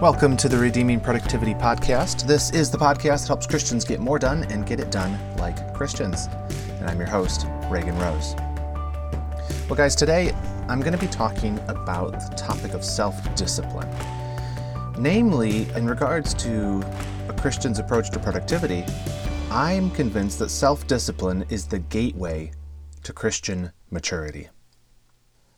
Welcome to the Redeeming Productivity Podcast. This is the podcast that helps Christians get more done and get it done like Christians. And I'm your host, Reagan Rose. Well, guys, today I'm going to be talking about the topic of self discipline. Namely, in regards to a Christian's approach to productivity, I'm convinced that self discipline is the gateway to Christian maturity.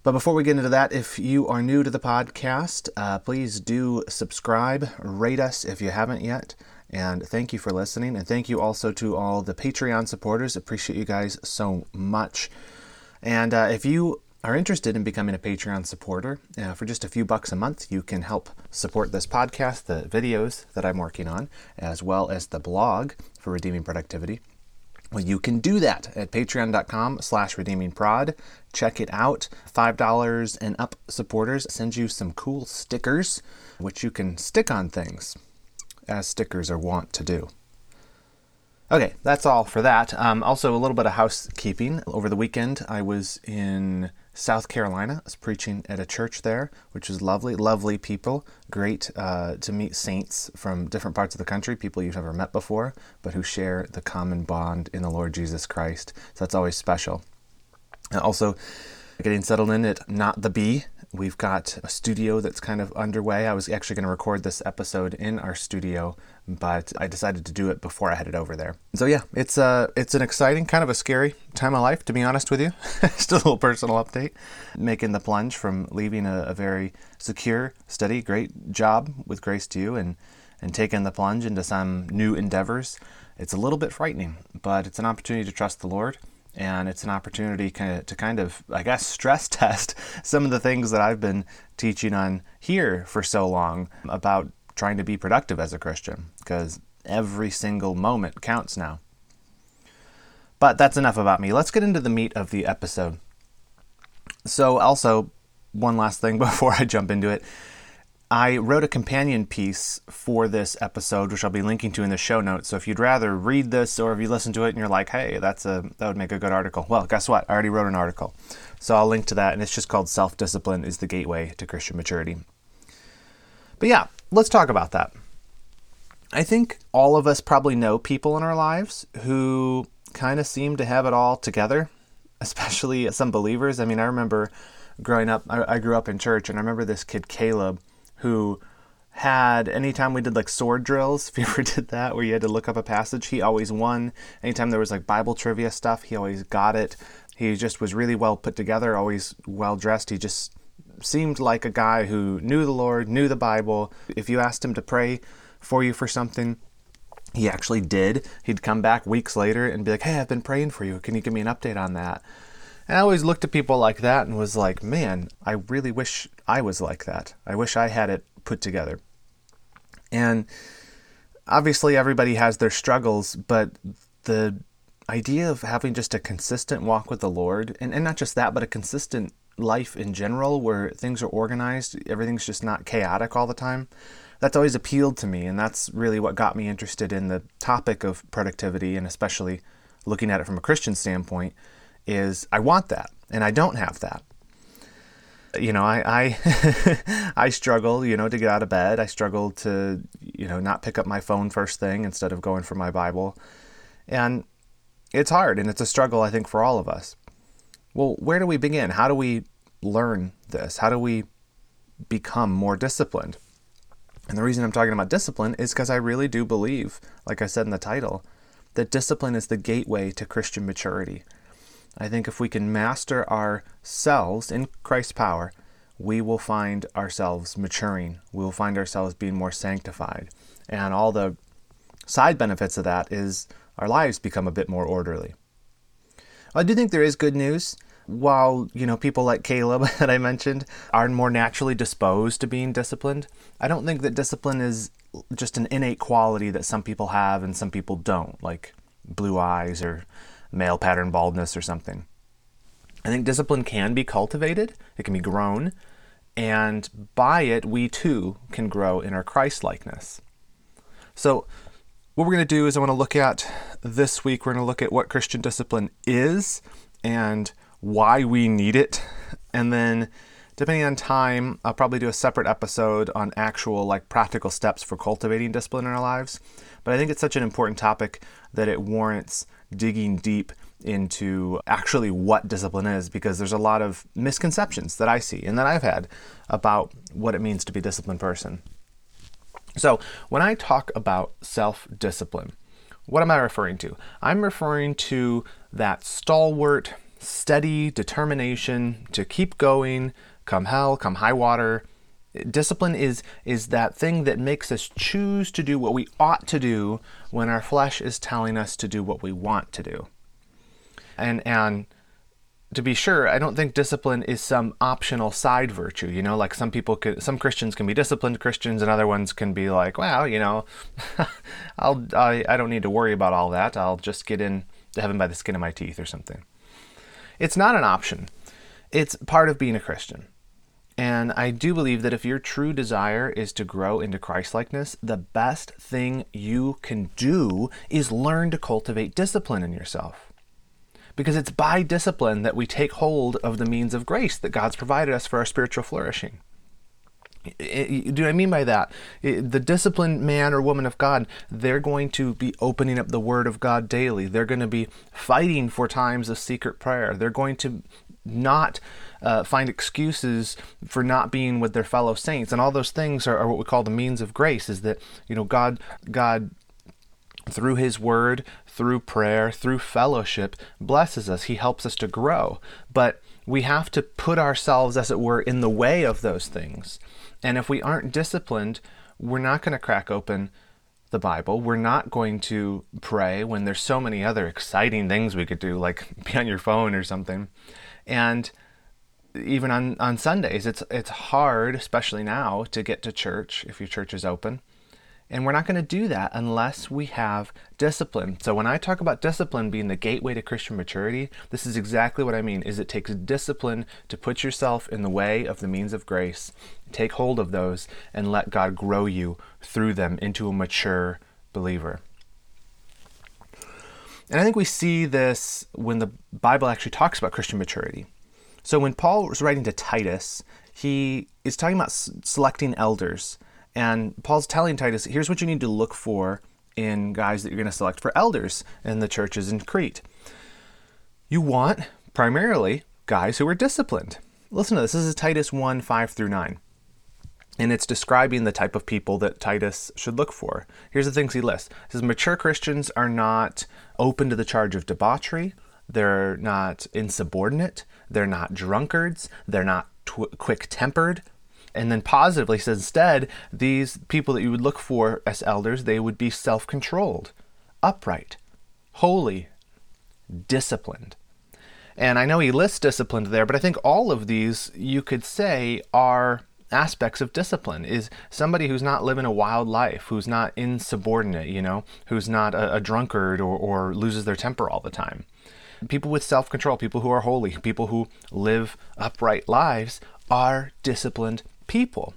But before we get into that, if you are new to the podcast, uh, please do subscribe, rate us if you haven't yet. And thank you for listening. And thank you also to all the Patreon supporters. Appreciate you guys so much. And uh, if you are interested in becoming a Patreon supporter, uh, for just a few bucks a month, you can help support this podcast, the videos that I'm working on, as well as the blog for Redeeming Productivity. Well, you can do that at patreon.com slash redeemingprod. Check it out. $5 and up supporters send you some cool stickers, which you can stick on things, as stickers are wont to do. Okay, that's all for that. Um, also, a little bit of housekeeping. Over the weekend, I was in South Carolina. I was preaching at a church there, which was lovely, lovely people. Great uh, to meet saints from different parts of the country, people you've never met before, but who share the common bond in the Lord Jesus Christ. So that's always special. And also, getting settled in at Not the Bee. We've got a studio that's kind of underway. I was actually going to record this episode in our studio but I decided to do it before I headed over there. So yeah, it's uh it's an exciting, kind of a scary time of life, to be honest with you. Just a little personal update. Making the plunge from leaving a, a very secure, steady, great job with Grace to you and and taking the plunge into some new endeavors. It's a little bit frightening, but it's an opportunity to trust the Lord and it's an opportunity kind of, to kind of, I guess, stress test some of the things that I've been teaching on here for so long about trying to be productive as a Christian because every single moment counts now. But that's enough about me. Let's get into the meat of the episode. So, also, one last thing before I jump into it. I wrote a companion piece for this episode, which I'll be linking to in the show notes. So if you'd rather read this, or if you listen to it and you're like, "Hey, that's a that would make a good article," well, guess what? I already wrote an article, so I'll link to that, and it's just called "Self Discipline is the Gateway to Christian Maturity." But yeah, let's talk about that. I think all of us probably know people in our lives who kind of seem to have it all together, especially some believers. I mean, I remember growing up, I, I grew up in church, and I remember this kid, Caleb, who had anytime we did like sword drills, if you ever did that, where you had to look up a passage, he always won. Anytime there was like Bible trivia stuff, he always got it. He just was really well put together, always well dressed. He just seemed like a guy who knew the Lord, knew the Bible. If you asked him to pray for you for something, he actually did. He'd come back weeks later and be like, Hey, I've been praying for you. Can you give me an update on that? And I always looked at people like that and was like, Man, I really wish I was like that. I wish I had it put together. And obviously, everybody has their struggles, but the idea of having just a consistent walk with the Lord, and, and not just that, but a consistent life in general where things are organized, everything's just not chaotic all the time. That's always appealed to me, and that's really what got me interested in the topic of productivity, and especially looking at it from a Christian standpoint. Is I want that, and I don't have that. You know, I I, I struggle, you know, to get out of bed. I struggle to, you know, not pick up my phone first thing instead of going for my Bible, and it's hard, and it's a struggle I think for all of us. Well, where do we begin? How do we learn this? How do we become more disciplined? And the reason I'm talking about discipline is because I really do believe, like I said in the title, that discipline is the gateway to Christian maturity. I think if we can master ourselves in Christ's power, we will find ourselves maturing. We will find ourselves being more sanctified. And all the side benefits of that is our lives become a bit more orderly. I do think there is good news while you know people like Caleb that I mentioned are more naturally disposed to being disciplined, I don't think that discipline is just an innate quality that some people have and some people don't, like blue eyes or male pattern baldness or something. I think discipline can be cultivated, it can be grown, and by it we too can grow in our Christ likeness. So, what we're going to do is I want to look at this week, we're going to look at what Christian discipline is and why we need it, and then depending on time, I'll probably do a separate episode on actual, like, practical steps for cultivating discipline in our lives. But I think it's such an important topic that it warrants digging deep into actually what discipline is because there's a lot of misconceptions that I see and that I've had about what it means to be a disciplined person. So, when I talk about self discipline, what am I referring to? I'm referring to that stalwart, steady determination to keep going, come hell, come high water. Discipline is is that thing that makes us choose to do what we ought to do when our flesh is telling us to do what we want to do. And and to be sure, I don't think discipline is some optional side virtue. You know, like some people could, some Christians can be disciplined Christians, and other ones can be like, well, you know, I'll, I, I don't need to worry about all that. I'll just get in to heaven by the skin of my teeth or something. It's not an option. It's part of being a Christian. And I do believe that if your true desire is to grow into Christlikeness, the best thing you can do is learn to cultivate discipline in yourself because it's by discipline that we take hold of the means of grace that God's provided us for our spiritual flourishing. Do I mean by that? The disciplined man or woman of God, they're going to be opening up the Word of God daily. They're going to be fighting for times of secret prayer. They're going to not uh, find excuses for not being with their fellow saints, and all those things are, are what we call the means of grace. Is that you know God God through His Word, through prayer, through fellowship, blesses us. He helps us to grow. But we have to put ourselves, as it were, in the way of those things. And if we aren't disciplined, we're not going to crack open the Bible. We're not going to pray when there's so many other exciting things we could do, like be on your phone or something. And even on, on Sundays, it's it's hard, especially now, to get to church if your church is open. And we're not going to do that unless we have discipline. So when I talk about discipline being the gateway to Christian maturity, this is exactly what I mean is it takes discipline to put yourself in the way of the means of grace. Take hold of those and let God grow you through them into a mature believer. And I think we see this when the Bible actually talks about Christian maturity. So when Paul was writing to Titus, he is talking about selecting elders and Paul's telling Titus, here's what you need to look for in guys that you're going to select for elders in the churches in Crete. You want primarily guys who are disciplined. Listen to this. This is Titus 1 5 through 9. And it's describing the type of people that Titus should look for. Here's the things he lists. He says mature Christians are not open to the charge of debauchery. They're not insubordinate. They're not drunkards. They're not tw- quick tempered and then positively says instead these people that you would look for as elders they would be self-controlled upright holy disciplined. And i know he lists disciplined there but i think all of these you could say are aspects of discipline. Is somebody who's not living a wild life who's not insubordinate you know who's not a, a drunkard or, or loses their temper all the time. People with self-control people who are holy people who live upright lives are disciplined people.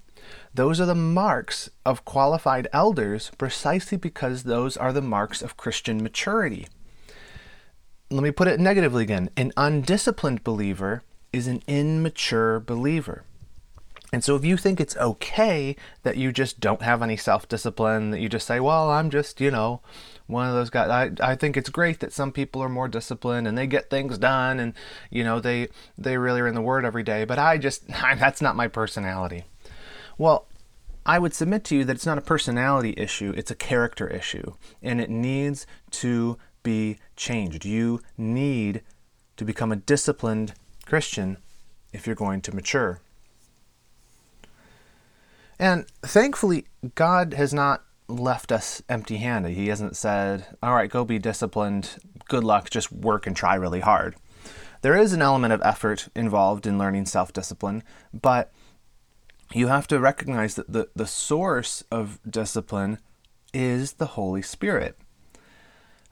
Those are the marks of qualified elders precisely because those are the marks of Christian maturity. Let me put it negatively again an undisciplined believer is an immature believer. And so if you think it's okay that you just don't have any self discipline, that you just say, well, I'm just, you know, one of those guys. I, I think it's great that some people are more disciplined and they get things done and, you know, they, they really are in the Word every day, but I just, that's not my personality. Well, I would submit to you that it's not a personality issue, it's a character issue, and it needs to be changed. You need to become a disciplined Christian if you're going to mature. And thankfully, God has not left us empty handed. He hasn't said, all right, go be disciplined, good luck, just work and try really hard. There is an element of effort involved in learning self discipline, but you have to recognize that the, the source of discipline is the Holy Spirit.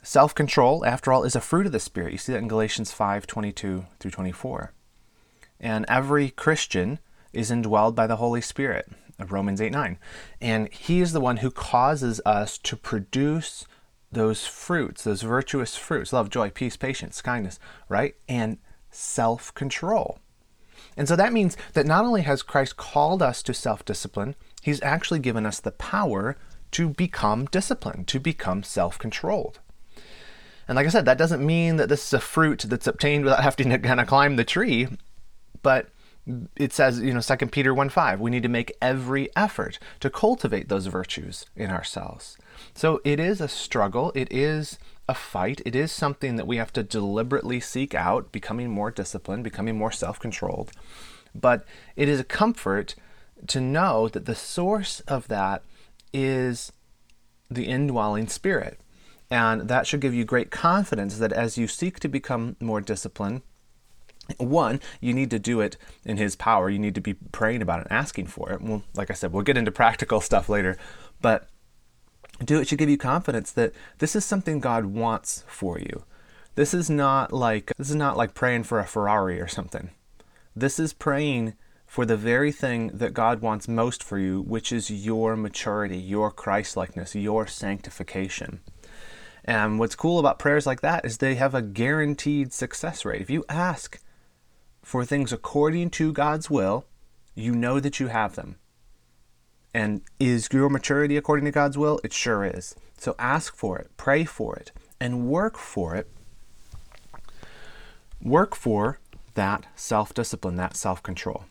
Self control, after all, is a fruit of the Spirit. You see that in Galatians 5 22 through 24. And every Christian is indwelled by the Holy Spirit of Romans 8 9. And He is the one who causes us to produce those fruits, those virtuous fruits love, joy, peace, patience, kindness, right? And self control. And so that means that not only has Christ called us to self discipline, he's actually given us the power to become disciplined, to become self controlled. And like I said, that doesn't mean that this is a fruit that's obtained without having to kind of climb the tree, but it says, you know, 2 Peter 1 5, we need to make every effort to cultivate those virtues in ourselves. So it is a struggle, it is a fight, it is something that we have to deliberately seek out, becoming more disciplined, becoming more self controlled. But it is a comfort to know that the source of that is the indwelling spirit. And that should give you great confidence that as you seek to become more disciplined, one, you need to do it in His power. You need to be praying about it and asking for it. Well, like I said, we'll get into practical stuff later, but do it should give you confidence that this is something God wants for you. This is not like this is not like praying for a Ferrari or something. This is praying for the very thing that God wants most for you, which is your maturity, your Christlikeness, your sanctification. And what's cool about prayers like that is they have a guaranteed success rate. If you ask for things according to God's will, you know that you have them. And is your maturity according to God's will? It sure is. So ask for it, pray for it, and work for it. Work for that self discipline, that self control.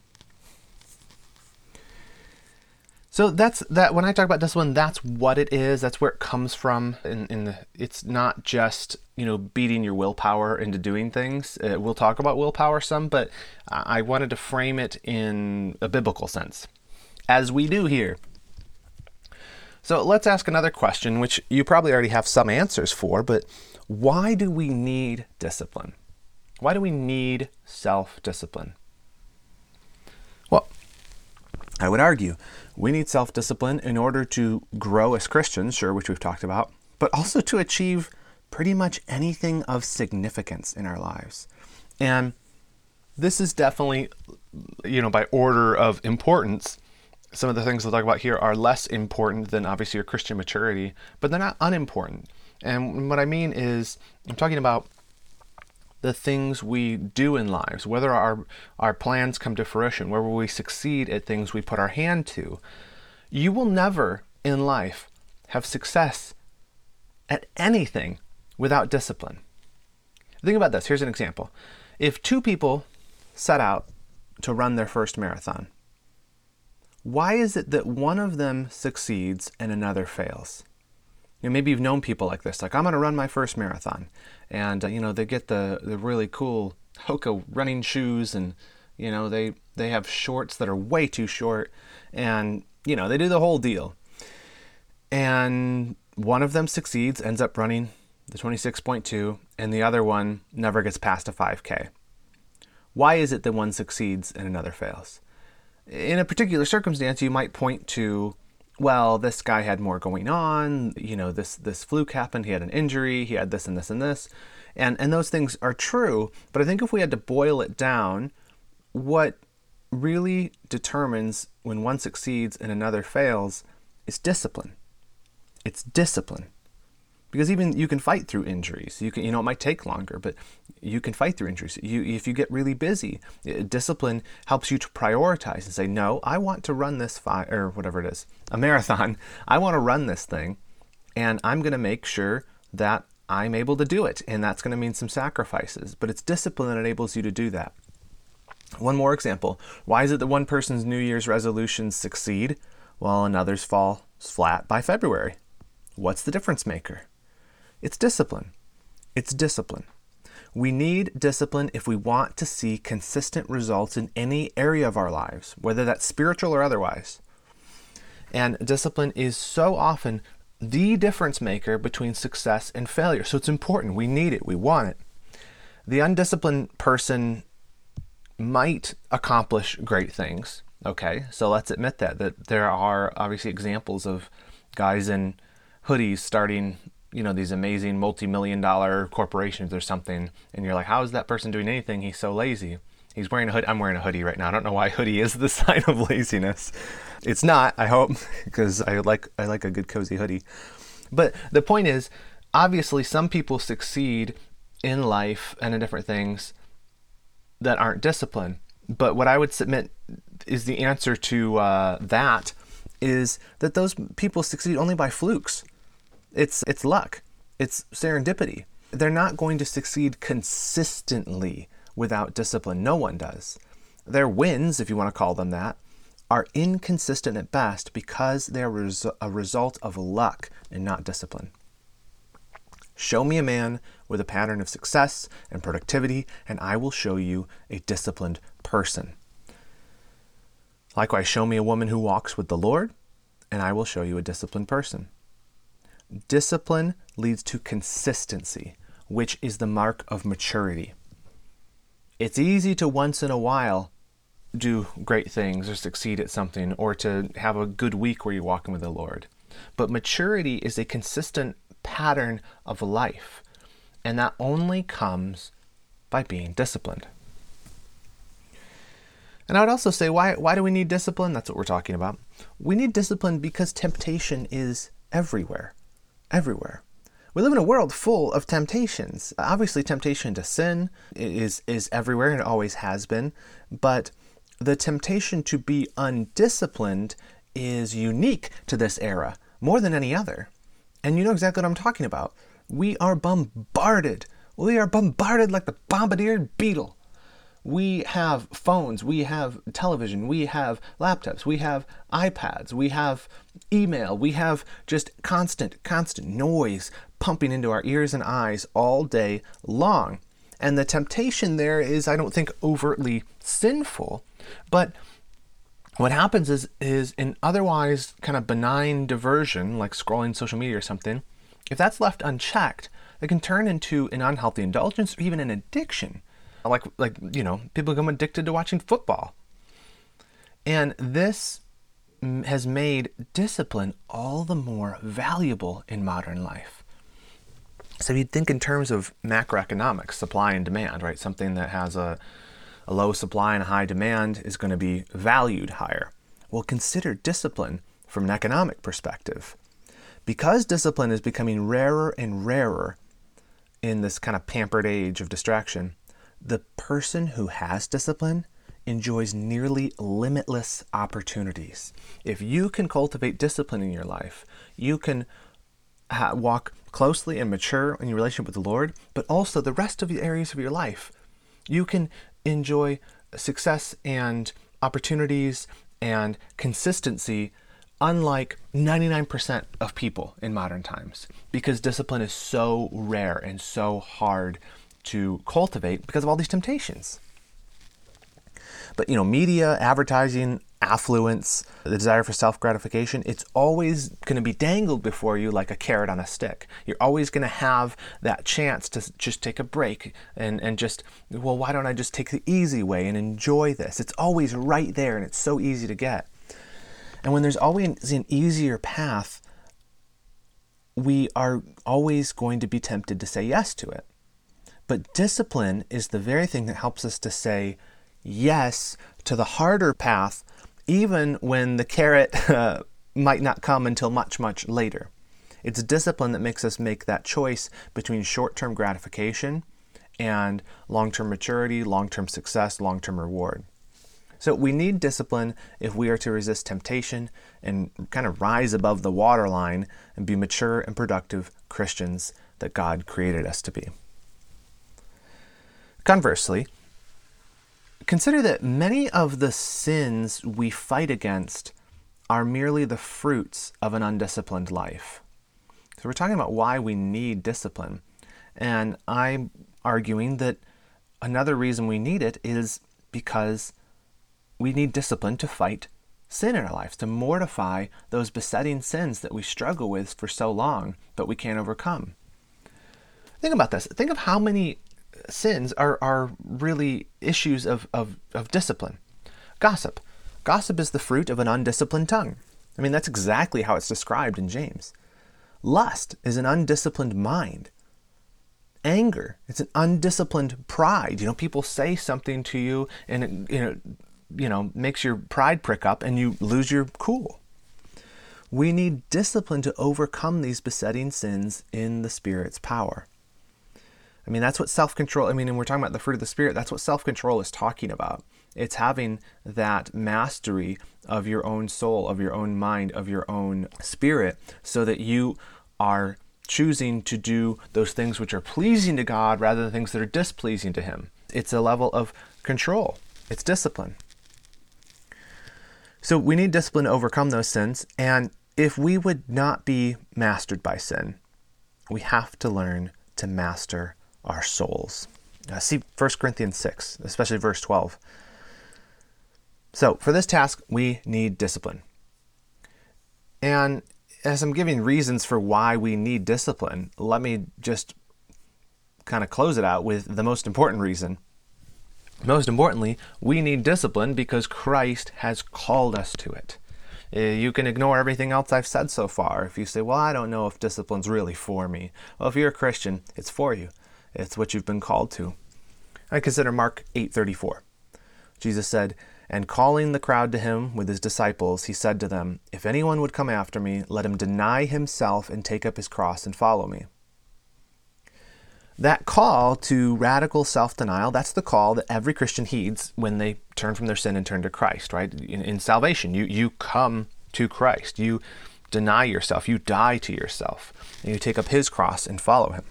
So that's that. When I talk about discipline, that's what it is. That's where it comes from. In, in the, it's not just you know beating your willpower into doing things. Uh, we'll talk about willpower some, but I wanted to frame it in a biblical sense, as we do here. So let's ask another question, which you probably already have some answers for. But why do we need discipline? Why do we need self discipline? Well, I would argue we need self discipline in order to grow as Christians, sure, which we've talked about, but also to achieve pretty much anything of significance in our lives. And this is definitely, you know, by order of importance. Some of the things we'll talk about here are less important than obviously your Christian maturity, but they're not unimportant. And what I mean is, I'm talking about the things we do in lives, whether our, our plans come to fruition, whether we succeed at things we put our hand to. You will never in life have success at anything without discipline. Think about this. Here's an example. If two people set out to run their first marathon, why is it that one of them succeeds and another fails? You know, maybe you've known people like this, like I'm going to run my first marathon, and uh, you know they get the the really cool Hoka running shoes, and you know they they have shorts that are way too short, and you know they do the whole deal. And one of them succeeds, ends up running the 26.2, and the other one never gets past a 5K. Why is it that one succeeds and another fails? In a particular circumstance, you might point to well, this guy had more going on, you know, this this fluke happened, he had an injury, he had this and this and this. And and those things are true, but I think if we had to boil it down, what really determines when one succeeds and another fails is discipline. It's discipline because even you can fight through injuries. You can you know it might take longer but you can fight through injuries. You if you get really busy eh, discipline helps you to prioritize and say no i want to run this or whatever it is a marathon. I want to run this thing and i'm going to make sure that i'm able to do it and that's going to mean some sacrifices. But it's discipline that enables you to do that. One more example. Why is it that one person's new year's resolutions succeed while another's fall flat by february? What's the difference maker it's discipline. It's discipline. We need discipline if we want to see consistent results in any area of our lives, whether that's spiritual or otherwise. And discipline is so often the difference maker between success and failure. So it's important. We need it. We want it. The undisciplined person might accomplish great things. Okay, so let's admit that that there are obviously examples of guys in hoodies starting you know these amazing multi-million dollar corporations or something and you're like how is that person doing anything? He's so lazy. He's wearing a hoodie i'm wearing a hoodie right now. I don't know why hoodie is the sign of laziness. It's not i hope because i like i like a good cozy hoodie. But the point is obviously some people succeed in life and in different things that aren't disciplined But what I would submit is the answer to uh, that is that those people succeed only by flukes. It's it's luck. It's serendipity. They're not going to succeed consistently without discipline. No one does. Their wins, if you want to call them that, are inconsistent at best because they're a result of luck and not discipline. Show me a man with a pattern of success and productivity, and I will show you a disciplined person. Likewise, show me a woman who walks with the Lord, and I will show you a disciplined person. Discipline leads to consistency, which is the mark of maturity. It's easy to once in a while do great things or succeed at something or to have a good week where you're walking with the Lord. But maturity is a consistent pattern of life, and that only comes by being disciplined. And I would also say, why, why do we need discipline? That's what we're talking about. We need discipline because temptation is everywhere. Everywhere. We live in a world full of temptations. Obviously, temptation to sin is, is everywhere and it always has been, but the temptation to be undisciplined is unique to this era more than any other. And you know exactly what I'm talking about. We are bombarded. We are bombarded like the bombardier beetle we have phones, we have television, we have laptops, we have iPads, we have email, we have just constant, constant noise pumping into our ears and eyes all day long. And the temptation there is, I don't think, overtly sinful, but what happens is, is an otherwise kind of benign diversion, like scrolling social media or something, if that's left unchecked, it can turn into an unhealthy indulgence or even an addiction. Like like you know people become addicted to watching football. And this has made discipline all the more valuable in modern life. So if you think in terms of macroeconomics supply and demand right? Something that has a, a low supply and a high demand is going to be valued higher. Well consider discipline from an economic perspective. Because discipline is becoming rarer and rarer in this kind of pampered age of distraction the person who has discipline enjoys nearly limitless opportunities. If you can cultivate discipline in your life, you can ha- walk closely and mature in your relationship with the Lord, but also the rest of the areas of your life. You can enjoy success and opportunities and consistency unlike 99% of people in modern times because discipline is so rare and so hard to cultivate because of all these temptations. But you know, media, advertising, affluence, the desire for self gratification, it's always going to be dangled before you like a carrot on a stick. You're always going to have that chance to just take a break and, and just, well, why don't I just take the easy way and enjoy this? It's always right there and it's so easy to get. And when there's always an easier path, we are always going to be tempted to say yes to it. But discipline is the very thing that helps us to say yes to the harder path, even when the carrot uh, might not come until much, much later. It's discipline that makes us make that choice between short term gratification and long term maturity, long term success, long term reward. So we need discipline if we are to resist temptation and kind of rise above the waterline and be mature and productive Christians that God created us to be. Conversely, consider that many of the sins we fight against are merely the fruits of an undisciplined life. So we're talking about why we need discipline. And I'm arguing that another reason we need it is because we need discipline to fight sin in our lives, to mortify those besetting sins that we struggle with for so long, but we can't overcome. Think about this. Think of how many sins are, are really issues of, of, of discipline. Gossip. Gossip is the fruit of an undisciplined tongue. I mean, that's exactly how it's described in James. Lust is an undisciplined mind. Anger, it's an undisciplined pride. You know, people say something to you and it, you know, you know, makes your pride prick up and you lose your cool. We need discipline to overcome these besetting sins in the Spirit's power. I mean, that's what self control, I mean, and we're talking about the fruit of the Spirit, that's what self control is talking about. It's having that mastery of your own soul, of your own mind, of your own spirit, so that you are choosing to do those things which are pleasing to God rather than things that are displeasing to Him. It's a level of control, it's discipline. So we need discipline to overcome those sins. And if we would not be mastered by sin, we have to learn to master our souls. See 1 Corinthians 6, especially verse 12. So, for this task, we need discipline. And as I'm giving reasons for why we need discipline, let me just kind of close it out with the most important reason. Most importantly, we need discipline because Christ has called us to it. Uh, you can ignore everything else I've said so far if you say, Well, I don't know if discipline's really for me. Well, if you're a Christian, it's for you. It's what you've been called to. I consider Mark 8:34. Jesus said, and calling the crowd to him with his disciples, he said to them, If anyone would come after me, let him deny himself and take up his cross and follow me. That call to radical self denial, that's the call that every Christian heeds when they turn from their sin and turn to Christ, right? In, in, salvation, you, you come to Christ. You deny yourself. You die to yourself. And you take up his cross and follow him.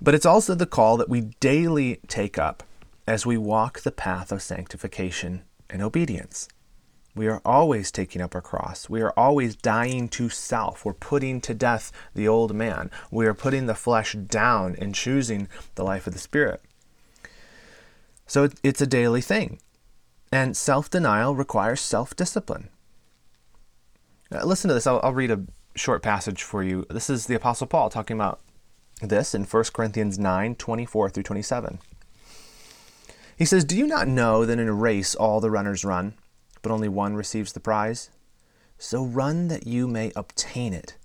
But it's also the call that we daily take up as we walk the path of sanctification and obedience. We are always taking up our cross. We are always dying to self. We're putting to death the old man. We are putting the flesh down and choosing the life of the Spirit. So it's a daily thing. And self denial requires self discipline. Listen to this. I'll, I'll, read a short passage for you. This is the Apostle Paul talking about this in 1 Corinthians 9 24 through 27. He says, Do you not know that in a race all the runners run, but only one receives the prize? So run that you may obtain it.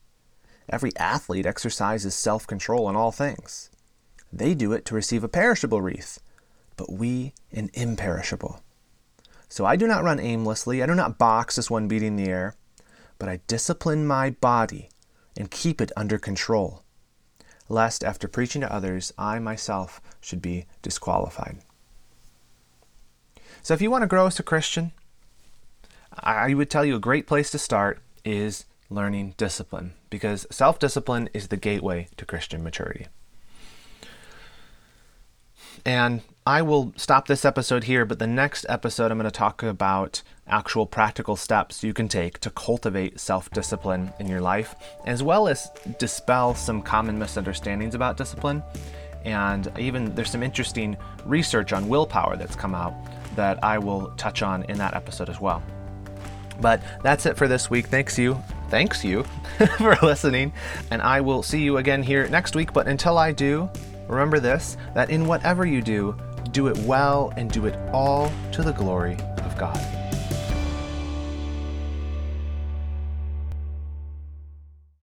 Every athlete exercises self control in all things. They do it to receive a perishable wreath, but we an imperishable. So I do not run aimlessly, I do not box as one beating the air, but I discipline my body and keep it under control, lest after preaching to others, I myself should be disqualified. So if you want to grow as a Christian, I would tell you a great place to start is learning discipline because self discipline is the gateway to Christian maturity. And I will stop this episode here, but the next episode I'm going to talk about actual practical steps you can take to cultivate self discipline in your life, as well as dispel some common misunderstandings about discipline. And even there's some interesting research on willpower that's come out that I will touch on in that episode as well. But that's it for this week. Thanks you. Thanks you for listening. And I will see you again here next week. But until I do, remember this that in whatever you do, do it well and do it all to the glory of God.